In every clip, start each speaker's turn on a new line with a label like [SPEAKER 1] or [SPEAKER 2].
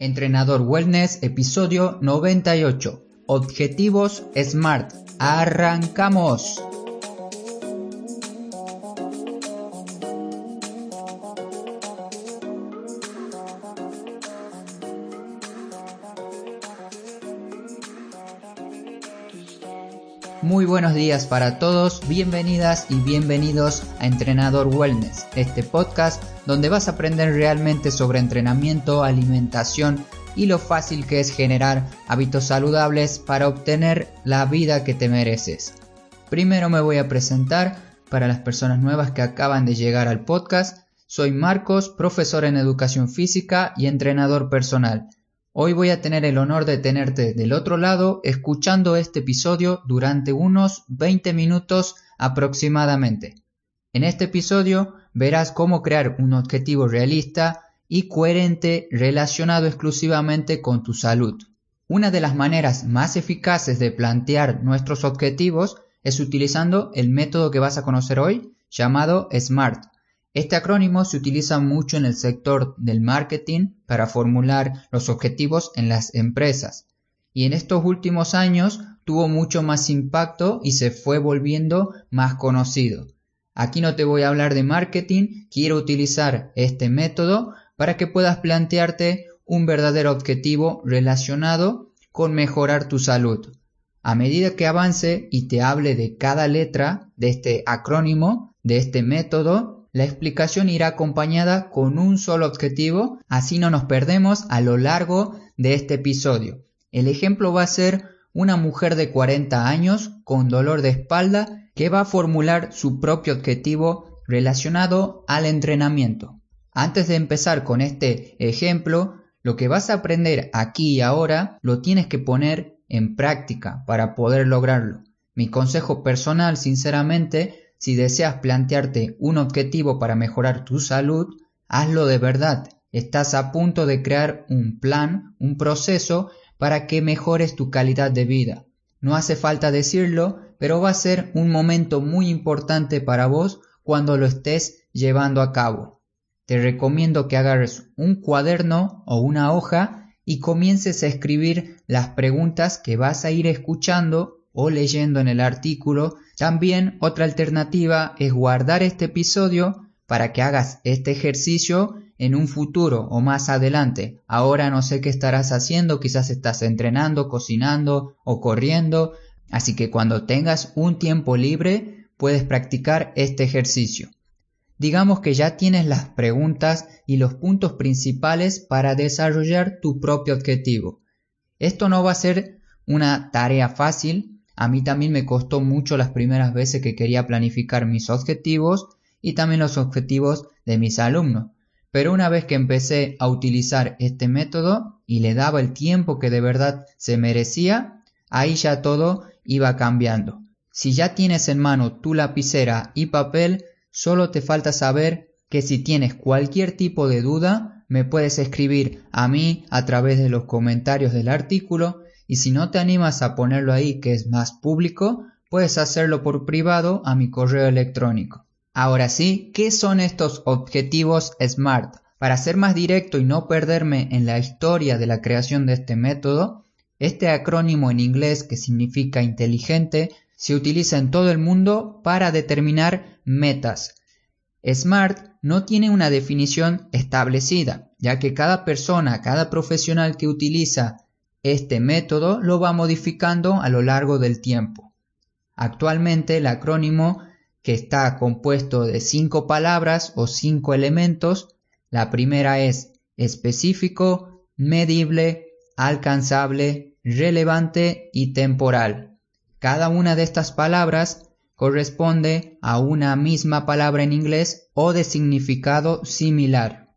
[SPEAKER 1] Entrenador Wellness, episodio 98. Objetivos SMART. ¡Arrancamos! Muy buenos días para todos, bienvenidas y bienvenidos a Entrenador Wellness, este podcast donde vas a aprender realmente sobre entrenamiento, alimentación y lo fácil que es generar hábitos saludables para obtener la vida que te mereces. Primero me voy a presentar para las personas nuevas que acaban de llegar al podcast. Soy Marcos, profesor en educación física y entrenador personal. Hoy voy a tener el honor de tenerte del otro lado escuchando este episodio durante unos 20 minutos aproximadamente. En este episodio verás cómo crear un objetivo realista y coherente relacionado exclusivamente con tu salud. Una de las maneras más eficaces de plantear nuestros objetivos es utilizando el método que vas a conocer hoy llamado SMART. Este acrónimo se utiliza mucho en el sector del marketing para formular los objetivos en las empresas y en estos últimos años tuvo mucho más impacto y se fue volviendo más conocido. Aquí no te voy a hablar de marketing, quiero utilizar este método para que puedas plantearte un verdadero objetivo relacionado con mejorar tu salud. A medida que avance y te hable de cada letra de este acrónimo, de este método, la explicación irá acompañada con un solo objetivo, así no nos perdemos a lo largo de este episodio. El ejemplo va a ser una mujer de 40 años con dolor de espalda que va a formular su propio objetivo relacionado al entrenamiento. Antes de empezar con este ejemplo, lo que vas a aprender aquí y ahora lo tienes que poner en práctica para poder lograrlo. Mi consejo personal, sinceramente, si deseas plantearte un objetivo para mejorar tu salud, hazlo de verdad. Estás a punto de crear un plan, un proceso para que mejores tu calidad de vida. No hace falta decirlo, pero va a ser un momento muy importante para vos cuando lo estés llevando a cabo. Te recomiendo que agarres un cuaderno o una hoja y comiences a escribir las preguntas que vas a ir escuchando o leyendo en el artículo. También otra alternativa es guardar este episodio para que hagas este ejercicio en un futuro o más adelante. Ahora no sé qué estarás haciendo, quizás estás entrenando, cocinando o corriendo, así que cuando tengas un tiempo libre puedes practicar este ejercicio. Digamos que ya tienes las preguntas y los puntos principales para desarrollar tu propio objetivo. Esto no va a ser una tarea fácil, a mí también me costó mucho las primeras veces que quería planificar mis objetivos y también los objetivos de mis alumnos. Pero una vez que empecé a utilizar este método y le daba el tiempo que de verdad se merecía, ahí ya todo iba cambiando. Si ya tienes en mano tu lapicera y papel, solo te falta saber que si tienes cualquier tipo de duda, me puedes escribir a mí a través de los comentarios del artículo y si no te animas a ponerlo ahí que es más público, puedes hacerlo por privado a mi correo electrónico. Ahora sí, ¿qué son estos objetivos SMART? Para ser más directo y no perderme en la historia de la creación de este método, este acrónimo en inglés que significa inteligente se utiliza en todo el mundo para determinar metas. SMART no tiene una definición establecida, ya que cada persona, cada profesional que utiliza este método lo va modificando a lo largo del tiempo. Actualmente el acrónimo que está compuesto de cinco palabras o cinco elementos. La primera es específico, medible, alcanzable, relevante y temporal. Cada una de estas palabras corresponde a una misma palabra en inglés o de significado similar.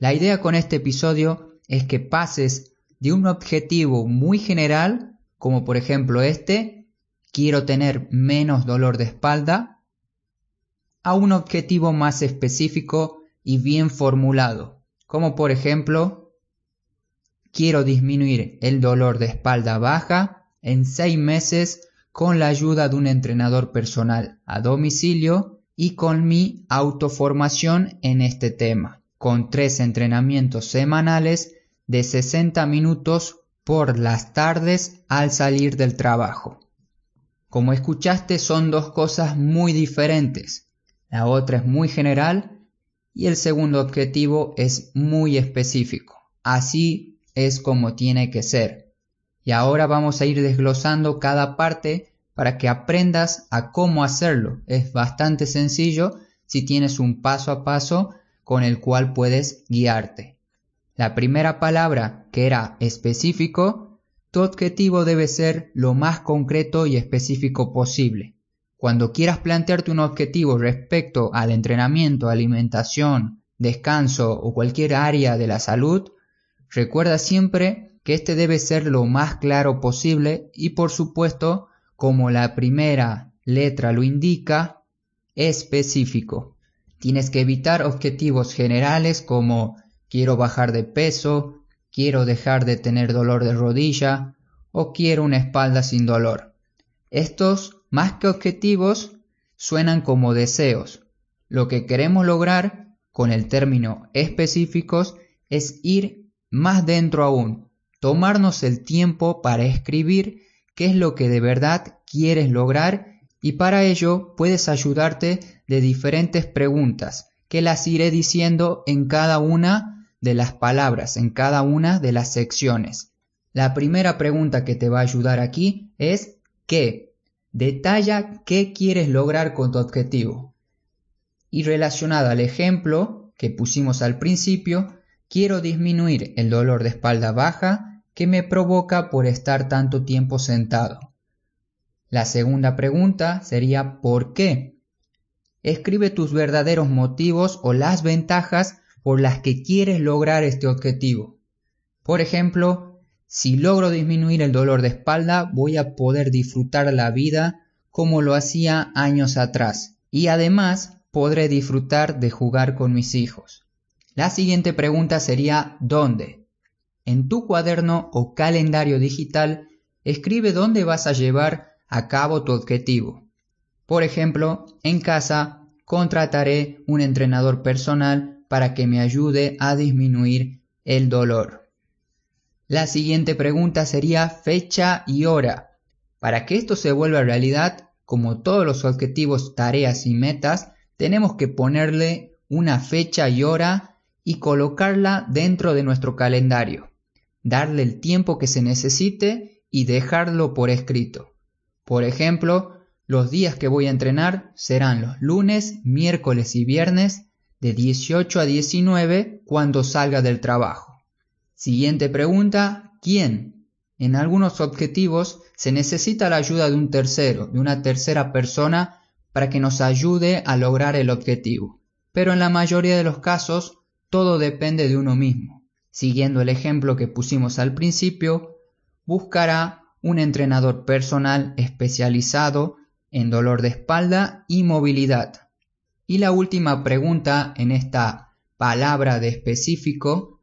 [SPEAKER 1] La idea con este episodio es que pases de un objetivo muy general, como por ejemplo este, quiero tener menos dolor de espalda, a un objetivo más específico y bien formulado, como por ejemplo, quiero disminuir el dolor de espalda baja en seis meses con la ayuda de un entrenador personal a domicilio y con mi autoformación en este tema, con tres entrenamientos semanales de 60 minutos por las tardes al salir del trabajo. Como escuchaste son dos cosas muy diferentes. La otra es muy general y el segundo objetivo es muy específico. Así es como tiene que ser. Y ahora vamos a ir desglosando cada parte para que aprendas a cómo hacerlo. Es bastante sencillo si tienes un paso a paso con el cual puedes guiarte. La primera palabra, que era específico, tu objetivo debe ser lo más concreto y específico posible. Cuando quieras plantearte un objetivo respecto al entrenamiento, alimentación, descanso o cualquier área de la salud, recuerda siempre que este debe ser lo más claro posible y por supuesto como la primera letra lo indica, específico. Tienes que evitar objetivos generales como quiero bajar de peso, quiero dejar de tener dolor de rodilla o quiero una espalda sin dolor. Estos, más que objetivos, suenan como deseos. Lo que queremos lograr con el término específicos es ir más dentro aún, tomarnos el tiempo para escribir qué es lo que de verdad quieres lograr y para ello puedes ayudarte de diferentes preguntas que las iré diciendo en cada una de las palabras, en cada una de las secciones. La primera pregunta que te va a ayudar aquí es ¿qué? Detalla qué quieres lograr con tu objetivo. Y relacionado al ejemplo que pusimos al principio, quiero disminuir el dolor de espalda baja que me provoca por estar tanto tiempo sentado. La segunda pregunta sería ¿por qué? Escribe tus verdaderos motivos o las ventajas por las que quieres lograr este objetivo. Por ejemplo, si logro disminuir el dolor de espalda, voy a poder disfrutar la vida como lo hacía años atrás y además podré disfrutar de jugar con mis hijos. La siguiente pregunta sería ¿dónde? En tu cuaderno o calendario digital, escribe dónde vas a llevar a cabo tu objetivo. Por ejemplo, en casa contrataré un entrenador personal para que me ayude a disminuir el dolor. La siguiente pregunta sería fecha y hora. Para que esto se vuelva realidad, como todos los objetivos, tareas y metas, tenemos que ponerle una fecha y hora y colocarla dentro de nuestro calendario darle el tiempo que se necesite y dejarlo por escrito. Por ejemplo, los días que voy a entrenar serán los lunes, miércoles y viernes de 18 a 19 cuando salga del trabajo. Siguiente pregunta, ¿quién? En algunos objetivos se necesita la ayuda de un tercero, de una tercera persona, para que nos ayude a lograr el objetivo. Pero en la mayoría de los casos, todo depende de uno mismo siguiendo el ejemplo que pusimos al principio, buscará un entrenador personal especializado en dolor de espalda y movilidad. Y la última pregunta en esta palabra de específico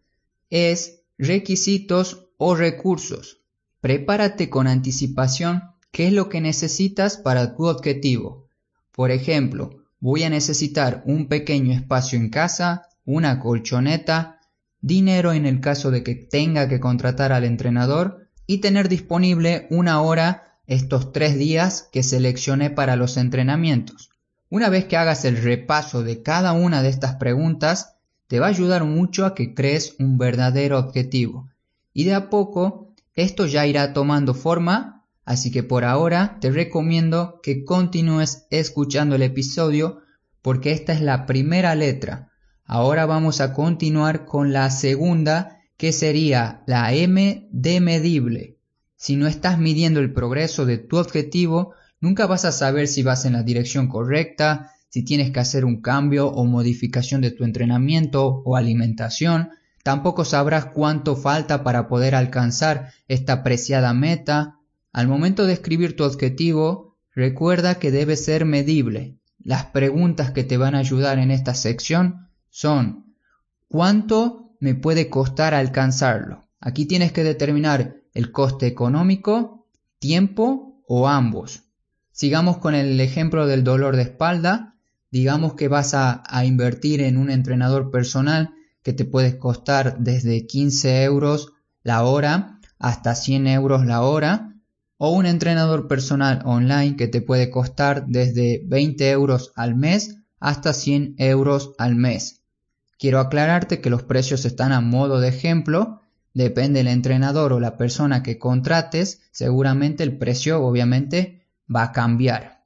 [SPEAKER 1] es requisitos o recursos. Prepárate con anticipación qué es lo que necesitas para tu objetivo. Por ejemplo, voy a necesitar un pequeño espacio en casa, una colchoneta, dinero en el caso de que tenga que contratar al entrenador y tener disponible una hora estos tres días que seleccioné para los entrenamientos. Una vez que hagas el repaso de cada una de estas preguntas, te va a ayudar mucho a que crees un verdadero objetivo. Y de a poco esto ya irá tomando forma, así que por ahora te recomiendo que continúes escuchando el episodio porque esta es la primera letra Ahora vamos a continuar con la segunda, que sería la M de medible. Si no estás midiendo el progreso de tu objetivo, nunca vas a saber si vas en la dirección correcta, si tienes que hacer un cambio o modificación de tu entrenamiento o alimentación, tampoco sabrás cuánto falta para poder alcanzar esta preciada meta. Al momento de escribir tu objetivo, recuerda que debe ser medible. Las preguntas que te van a ayudar en esta sección son ¿cuánto me puede costar alcanzarlo? Aquí tienes que determinar el coste económico, tiempo o ambos. Sigamos con el ejemplo del dolor de espalda. Digamos que vas a, invertir en un entrenador personal que te puede costar desde 15 euros la hora hasta 100 euros la hora, o un entrenador personal online que te puede costar desde 20 euros al mes hasta 100 euros al mes. Quiero aclararte que los precios están a modo de ejemplo, depende del entrenador o la persona que contrates, seguramente el precio obviamente va a cambiar.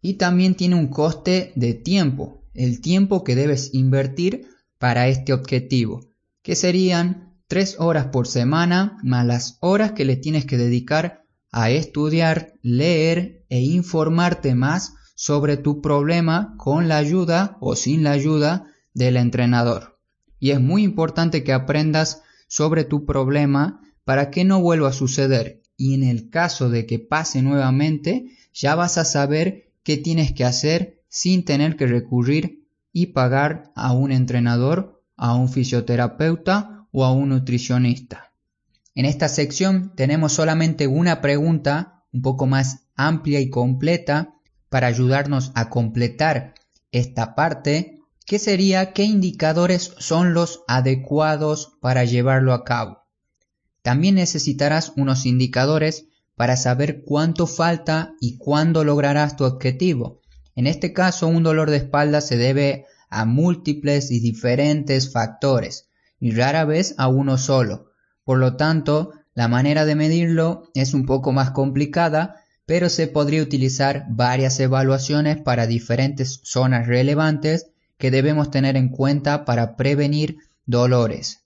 [SPEAKER 1] Y también tiene un coste de tiempo, el tiempo que debes invertir para este objetivo, que serían 3 horas por semana más las horas que le tienes que dedicar a estudiar, leer e informarte más sobre tu problema con la ayuda o sin la ayuda del entrenador. Y es muy importante que aprendas sobre tu problema para que no vuelva a suceder y en el caso de que pase nuevamente ya vas a saber qué tienes que hacer sin tener que recurrir y pagar a un entrenador, a un fisioterapeuta o a un nutricionista. En esta sección tenemos solamente una pregunta un poco más amplia y completa para ayudarnos a completar esta parte, que sería qué indicadores son los adecuados para llevarlo a cabo. También necesitarás unos indicadores para saber cuánto falta y cuándo lograrás tu objetivo. En este caso, un dolor de espalda se debe a múltiples y diferentes factores, y rara vez a uno solo. Por lo tanto, la manera de medirlo es un poco más complicada, pero se podría utilizar varias evaluaciones para diferentes zonas relevantes que debemos tener en cuenta para prevenir dolores.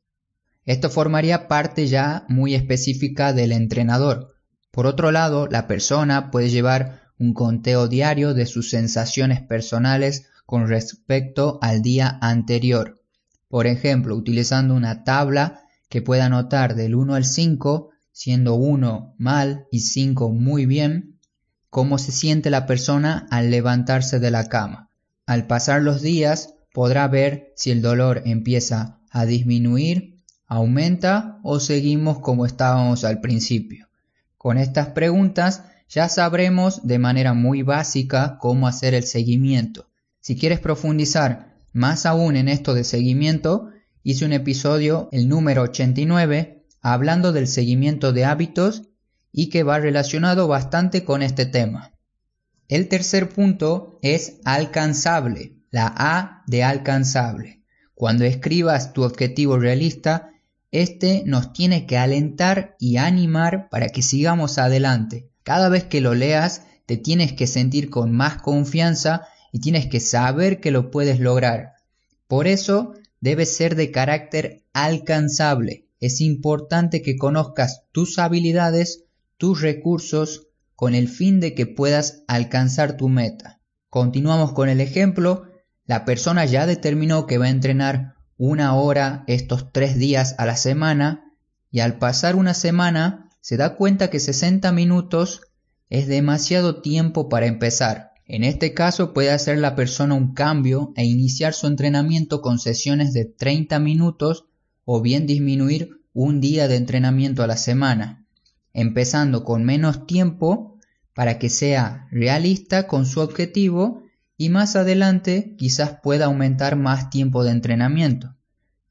[SPEAKER 1] Esto formaría parte ya muy específica del entrenador. Por otro lado, la persona puede llevar un conteo diario de sus sensaciones personales con respecto al día anterior. Por ejemplo, utilizando una tabla que pueda anotar del 1 al 5, siendo 1 mal y 5 muy bien, cómo se siente la persona al levantarse de la cama. Al pasar los días podrá ver si el dolor empieza a disminuir, aumenta o seguimos como estábamos al principio. Con estas preguntas ya sabremos de manera muy básica cómo hacer el seguimiento. Si quieres profundizar más aún en esto de seguimiento, hice un episodio, el número 89, hablando del seguimiento de hábitos y que va relacionado bastante con este tema. El tercer punto es alcanzable, la A de alcanzable. Cuando escribas tu objetivo realista, este nos tiene que alentar y animar para que sigamos adelante. Cada vez que lo leas, te tienes que sentir con más confianza y tienes que saber que lo puedes lograr. Por eso, debe ser de carácter alcanzable. Es importante que conozcas tus habilidades, tus recursos con el fin de que puedas alcanzar tu meta. Continuamos con el ejemplo. La persona ya determinó que va a entrenar una hora estos tres días a la semana y al pasar una semana se da cuenta que 60 minutos es demasiado tiempo para empezar. En este caso puede hacer la persona un cambio e iniciar su entrenamiento con sesiones de 30 minutos o bien disminuir un día de entrenamiento a la semana empezando con menos tiempo para que sea realista con su objetivo y más adelante quizás pueda aumentar más tiempo de entrenamiento.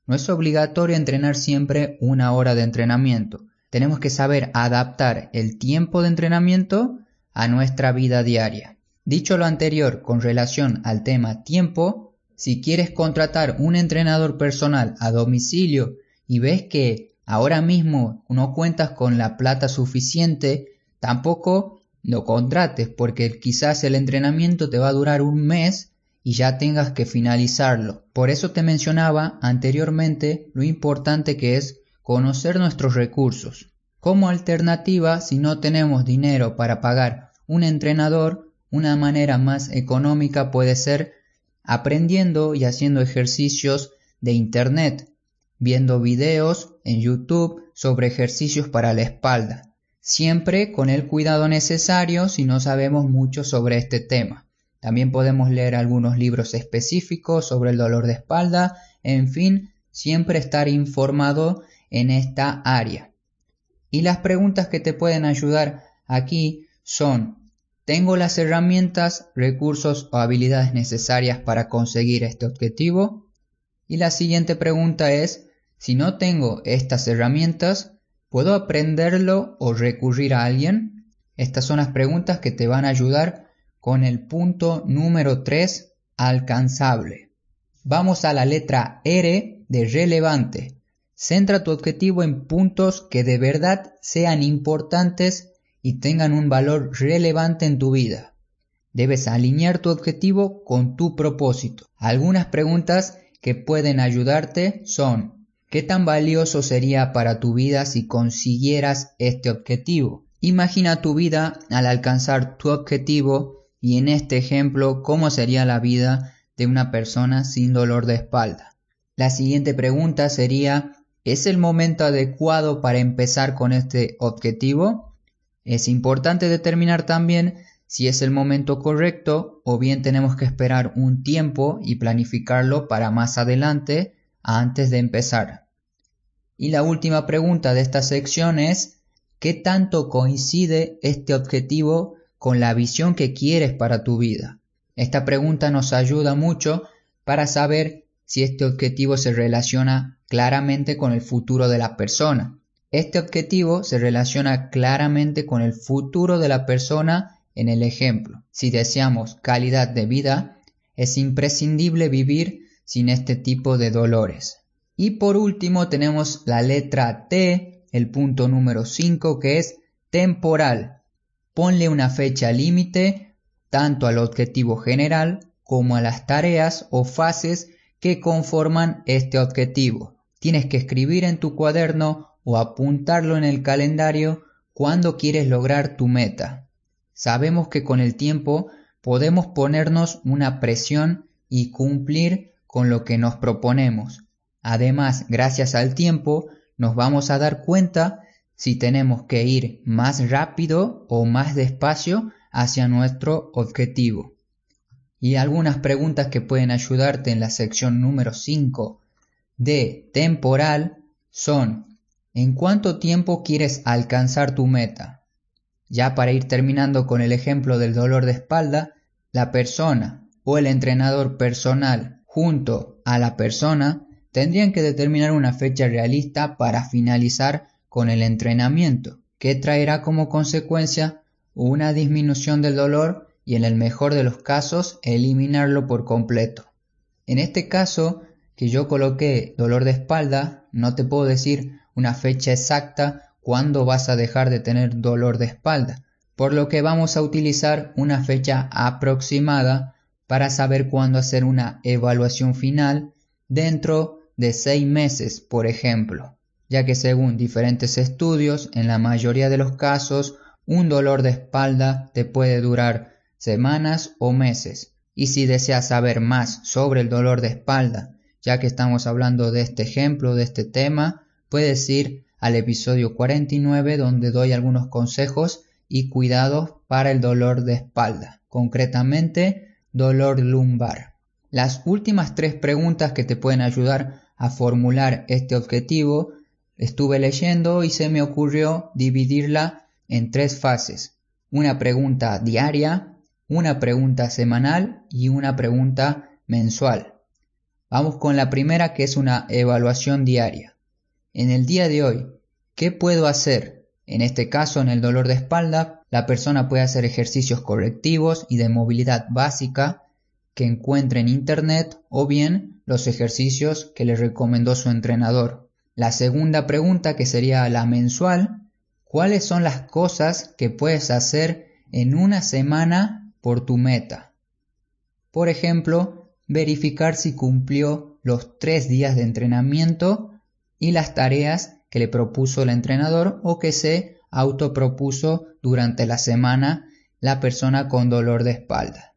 [SPEAKER 1] No es obligatorio entrenar siempre una hora de entrenamiento. Tenemos que saber adaptar el tiempo de entrenamiento a nuestra vida diaria. Dicho lo anterior con relación al tema tiempo, si quieres contratar un entrenador personal a domicilio y ves que ahora mismo no cuentas con la plata suficiente, tampoco lo contrates porque quizás el entrenamiento te va a durar un mes y ya tengas que finalizarlo. Por eso te mencionaba anteriormente lo importante que es conocer nuestros recursos. Como alternativa, si no tenemos dinero para pagar un entrenador, una manera más económica puede ser aprendiendo y haciendo ejercicios de Internet viendo videos en YouTube sobre ejercicios para la espalda, siempre con el cuidado necesario si no sabemos mucho sobre este tema. También podemos leer algunos libros específicos sobre el dolor de espalda, en fin, siempre estar informado en esta área. Y las preguntas que te pueden ayudar aquí son, ¿tengo las herramientas, recursos o habilidades necesarias para conseguir este objetivo? Y la siguiente pregunta es, si no tengo estas herramientas, ¿puedo aprenderlo o recurrir a alguien? Estas son las preguntas que te van a ayudar con el punto número 3, alcanzable. Vamos a la letra R de relevante. Centra tu objetivo en puntos que de verdad sean importantes y tengan un valor relevante en tu vida. Debes alinear tu objetivo con tu propósito. Algunas preguntas que pueden ayudarte son ¿qué tan valioso sería para tu vida si consiguieras este objetivo? Imagina tu vida al alcanzar tu objetivo y en este ejemplo cómo sería la vida de una persona sin dolor de espalda. La siguiente pregunta sería ¿es el momento adecuado para empezar con este objetivo? Es importante determinar también si es el momento correcto o bien tenemos que esperar un tiempo y planificarlo para más adelante antes de empezar. Y la última pregunta de esta sección es ¿Qué tanto coincide este objetivo con la visión que quieres para tu vida? Esta pregunta nos ayuda mucho para saber si este objetivo se relaciona claramente con el futuro de la persona. Este objetivo se relaciona claramente con el futuro de la persona en el ejemplo. Si deseamos calidad de vida, es imprescindible vivir sin este tipo de dolores. Y por último tenemos la letra T el punto número 5 que es temporal. Ponle una fecha límite tanto al objetivo general como a las tareas o fases que conforman este objetivo. Tienes que escribir en tu cuaderno o apuntarlo en el calendario cuando quieres lograr tu meta. Sabemos que con el tiempo podemos ponernos una presión y cumplir con lo que nos proponemos. Además, gracias al tiempo, nos vamos a dar cuenta si tenemos que ir más rápido o más despacio hacia nuestro objetivo. Y algunas preguntas que pueden ayudarte en la sección número 5 de temporal son ¿en cuánto tiempo quieres alcanzar tu meta? Ya para ir terminando con el ejemplo del dolor de espalda, la persona o el entrenador personal junto a la persona tendrían que determinar una fecha realista para finalizar con el entrenamiento, que traerá como consecuencia una disminución del dolor y en el mejor de los casos eliminarlo por completo. En este caso que yo coloqué dolor de espalda, no te puedo decir una fecha exacta cuándo vas a dejar de tener dolor de espalda, por lo que vamos a utilizar una fecha aproximada para saber cuándo hacer una evaluación final dentro de seis meses, por ejemplo, ya que según diferentes estudios, en la mayoría de los casos, un dolor de espalda te puede durar semanas o meses. Y si deseas saber más sobre el dolor de espalda, ya que estamos hablando de este ejemplo, de este tema, puedes ir al episodio 49 donde doy algunos consejos y cuidados para el dolor de espalda, concretamente dolor lumbar. Las últimas tres preguntas que te pueden ayudar a formular este objetivo, estuve leyendo y se me ocurrió dividirla en tres fases. Una pregunta diaria, una pregunta semanal y una pregunta mensual. Vamos con la primera que es una evaluación diaria. En el día de hoy, ¿qué puedo hacer? En este caso, en el dolor de espalda, la persona puede hacer ejercicios correctivos y de movilidad básica que encuentre en Internet o bien los ejercicios que le recomendó su entrenador. La segunda pregunta, que sería la mensual, ¿cuáles son las cosas que puedes hacer en una semana por tu meta? Por ejemplo, verificar si cumplió los tres días de entrenamiento y las tareas que le propuso el entrenador o que se autopropuso durante la semana la persona con dolor de espalda.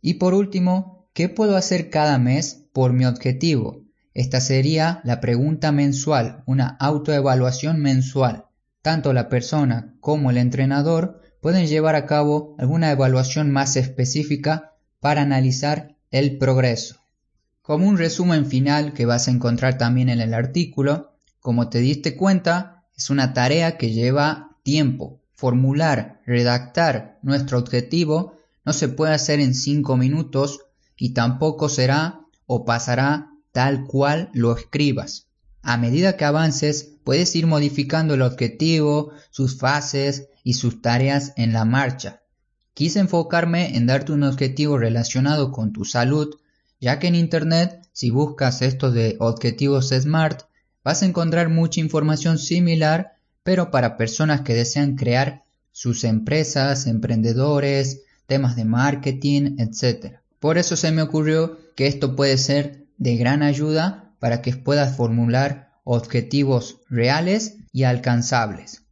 [SPEAKER 1] Y por último, ¿qué puedo hacer cada mes por mi objetivo? Esta sería la pregunta mensual, una autoevaluación mensual. Tanto la persona como el entrenador pueden llevar a cabo alguna evaluación más específica para analizar el progreso. Como un resumen final que vas a encontrar también en el artículo, como te diste cuenta, es una tarea que lleva tiempo. Formular, redactar nuestro objetivo no se puede hacer en cinco minutos y tampoco será o pasará tal cual lo escribas. A medida que avances, puedes ir modificando el objetivo, sus fases y sus tareas en la marcha. Quise enfocarme en darte un objetivo relacionado con tu salud, ya que en Internet, si buscas esto de objetivos SMART, vas a encontrar mucha información similar, pero para personas que desean crear sus empresas, emprendedores, temas de marketing, etc. Por eso se me ocurrió que esto puede ser de gran ayuda para que puedas formular objetivos reales y alcanzables.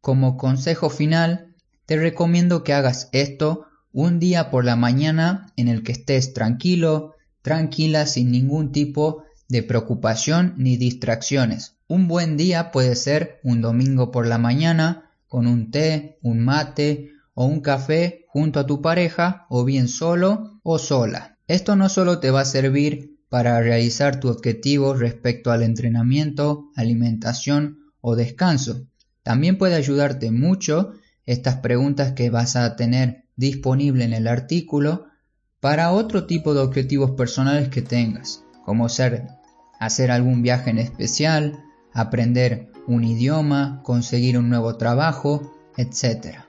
[SPEAKER 1] Como consejo final, te recomiendo que hagas esto un día por la mañana en el que estés tranquilo, tranquila, sin ningún tipo de preocupación ni distracciones. Un buen día puede ser un domingo por la mañana con un té, un mate o un café junto a tu pareja o bien solo o sola. Esto no solo te va a servir para realizar tu objetivo respecto al entrenamiento, alimentación o descanso, también puede ayudarte mucho estas preguntas que vas a tener disponible en el artículo para otro tipo de objetivos personales que tengas, como ser hacer algún viaje en especial, aprender un idioma, conseguir un nuevo trabajo, etc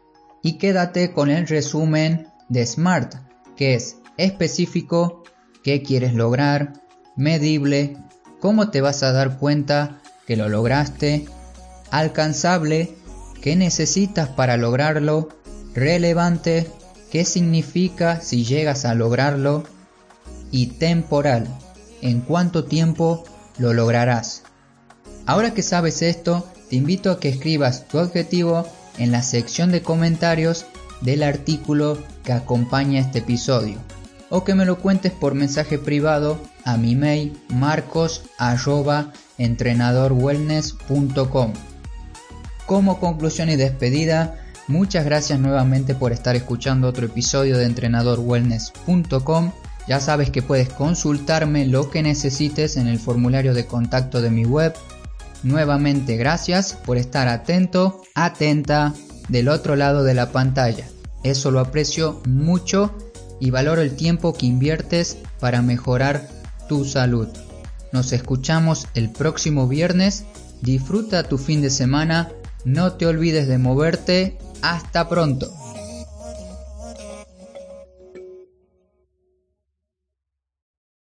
[SPEAKER 1] y quédate con el resumen de SMART, que es específico, qué quieres lograr, medible, cómo te vas a dar cuenta que lo lograste, alcanzable, qué necesitas para lograrlo, relevante, qué significa si llegas a lograrlo, y temporal, en cuánto tiempo lo lograrás. Ahora que sabes esto, te invito a que escribas tu objetivo en la sección de comentarios del artículo que acompaña este episodio o que me lo cuentes por mensaje privado a mi mail marcos@entrenadorwellness.com. Como conclusión y despedida, muchas gracias nuevamente por estar escuchando otro episodio de entrenadorwellness.com. Ya sabes que puedes consultarme lo que necesites en el formulario de contacto de mi web Nuevamente gracias por estar atento, atenta del otro lado de la pantalla. Eso lo aprecio mucho y valoro el tiempo que inviertes para mejorar tu salud. Nos escuchamos el próximo viernes. Disfruta tu fin de semana. No te olvides de moverte. Hasta pronto.